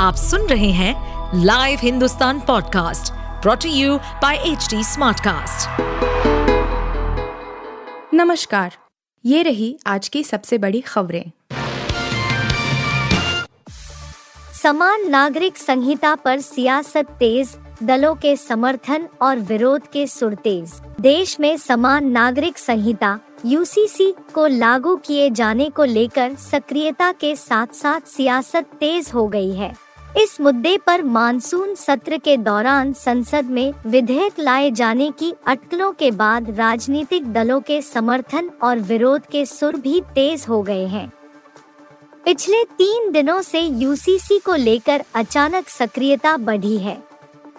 आप सुन रहे हैं live Hindustan podcast brought to you by H Smartcast. नमस्कार ये रही आज की सबसे बड़ी खबरें। समान नागरिक संहिता पर सियासत तेज दलों के समर्थन और विरोध के सुर तेज। देश में समान नागरिक संहिता यूसीसी को लागू किए जाने को लेकर सक्रियता के साथ साथ सियासत तेज हो गई है। इस मुद्दे पर मानसून सत्र के दौरान संसद में विधेयक लाए जाने की अटकलों के बाद राजनीतिक दलों के समर्थन और विरोध के सुर भी तेज हो गए हैं। पिछले तीन दिनों से यूसीसी को लेकर अचानक सक्रियता बढ़ी है।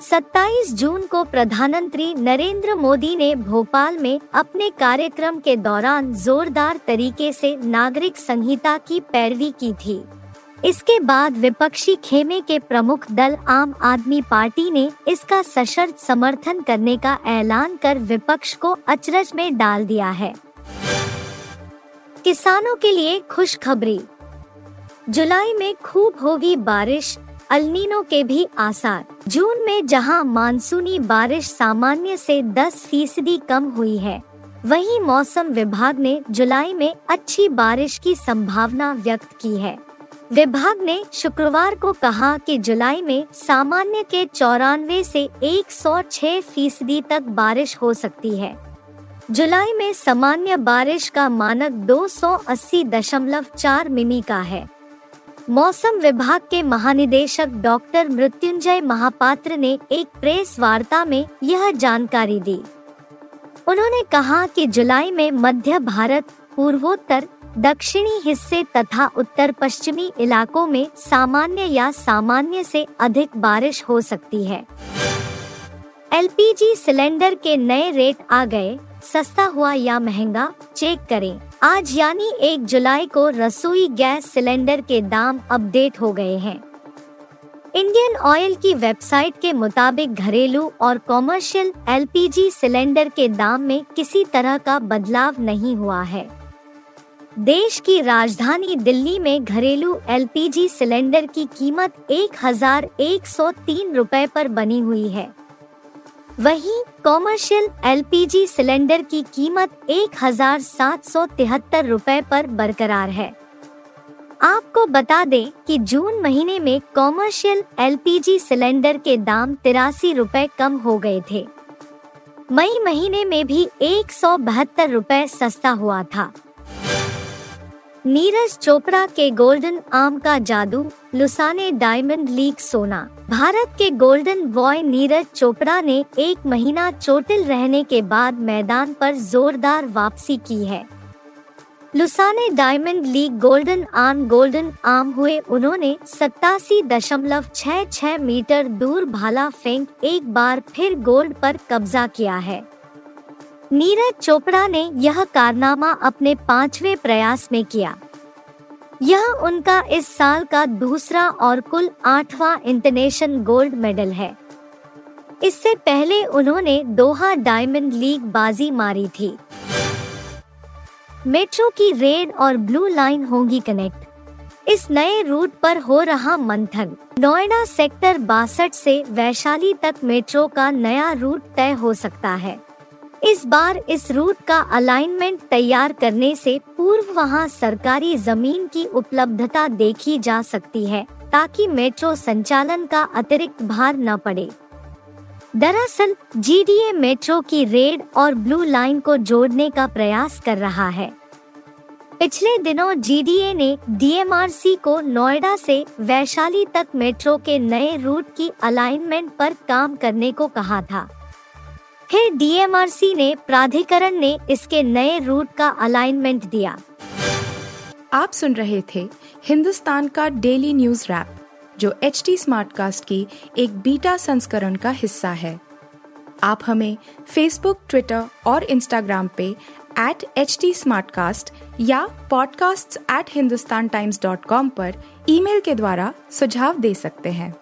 27 जून को प्रधानमंत्री नरेंद्र मोदी ने भोपाल में अपने कार्यक्रम के दौरान जोरदार तरीके से नागरिक संहिता की पैरवी की थी। इसके बाद विपक्षी खेमे के प्रमुख दल आम आदमी पार्टी ने इसका सशर्त समर्थन करने का ऐलान कर विपक्ष को अचरज में डाल दिया है। किसानों के लिए खुशखबरी। जुलाई में खूब होगी बारिश अल्नीनो के भी आसार। जून में जहाँ मानसूनी बारिश सामान्य से 10 फ़ीसदी कम हुई है, वहीं मौसम विभाग ने जुलाई में अच्छी बारिश की संभावना व्यक्त की है। विभाग ने शुक्रवार को कहा कि जुलाई में सामान्य के चौरानवे से 106 फ़ीसदी तक बारिश हो सकती है। जुलाई में सामान्य बारिश का मानक 280.4 मिमी का है। मौसम विभाग के महानिदेशक डॉक्टर मृत्युंजय महापात्र ने एक प्रेस वार्ता में यह जानकारी दी। उन्होंने कहा कि जुलाई में मध्य भारत पूर्वोत्तर, दक्षिणी हिस्से तथा उत्तर पश्चिमी इलाकों में सामान्य या सामान्य से अधिक बारिश हो सकती है। एलपीजी सिलेंडर के नए रेट आ गए, सस्ता हुआ या महँगा, चेक करें। आज यानी एक जुलाई को रसोई गैस सिलेंडर के दाम अपडेट हो गए हैं। इंडियन ऑयल की वेबसाइट के मुताबिक घरेलू और कॉमर्शियल एलपीजी सिलेंडर के दाम में किसी तरह का बदलाव नहीं हुआ है। देश की राजधानी दिल्ली में घरेलू एलपीजी सिलेंडर की कीमत एक हज़ार एक सौ तीन रूपए पर बनी हुई है। वहीं कॉमर्शियल एलपीजी सिलेंडर की कीमत एक हज़ार सात सौ तिहत्तर रूपए पर बरकरार है। आपको बता दें कि जून महीने में कॉमर्शियल एलपीजी सिलेंडर के दाम तिरासी रूपए कम हो गए थे। मई महीने में भी एक सौ बहत्तर रूपए सस्ता हुआ था। नीरज चोपड़ा के गोल्डन आर्म का जादू, लुसाने डायमंड लीग सोना। भारत के गोल्डन बॉय नीरज चोपड़ा ने एक महीना चोटिल रहने के बाद मैदान पर जोरदार वापसी की है। Lausanne Diamond League golden arm golden arm हुए। उन्होंने सत्तासी दशमलव छह छह मीटर दूर भाला फेंक, एक बार फिर गोल्ड पर कब्जा किया है। नीरज चोपड़ा ने यह कारनामा अपने पाँचवें प्रयास में किया। यह उनका इस साल का दूसरा और कुल आठवां इंटरनेशनल गोल्ड मेडल है। इससे पहले उन्होंने दोहा डायमंड लीग बाजी मारी थी। मेट्रो की रेड और ब्लू लाइन होंगी कनेक्ट। इस नए रूट पर हो रहा मंथन। नोएडा सेक्टर बासठ से वैशाली तक मेट्रो का नया रूट तय हो सकता है। इस बार इस रूट का अलाइनमेंट तैयार करने से पूर्व वहाँ सरकारी ज़मीन की उपलब्धता देखी जा सकती है, ताकि मेट्रो संचालन का अतिरिक्त भार न पड़े। दरअसल जीडीए मेट्रो की रेड और ब्लू लाइन को जोड़ने का प्रयास कर रहा है। पिछले दिनों जीडीए ने डीएमआरसी को नोएडा से वैशाली तक मेट्रो के नए रूट की अलाइनमेंट पर काम करने को कहा था। फिर डीएमआरसी ने, प्राधिकरण ने इसके नए रूट का अलाइनमेंट दिया। आप सुन रहे थे हिंदुस्तान का डेली न्यूज़ रैप जो एच टी स्मार्ट कास्ट की एक बीटा संस्करण का हिस्सा है। आप हमें फेसबुक ट्विटर और इंस्टाग्राम पे एट एच टी या podcasts@hindustantimes.com पर ईमेल के द्वारा सुझाव दे सकते हैं।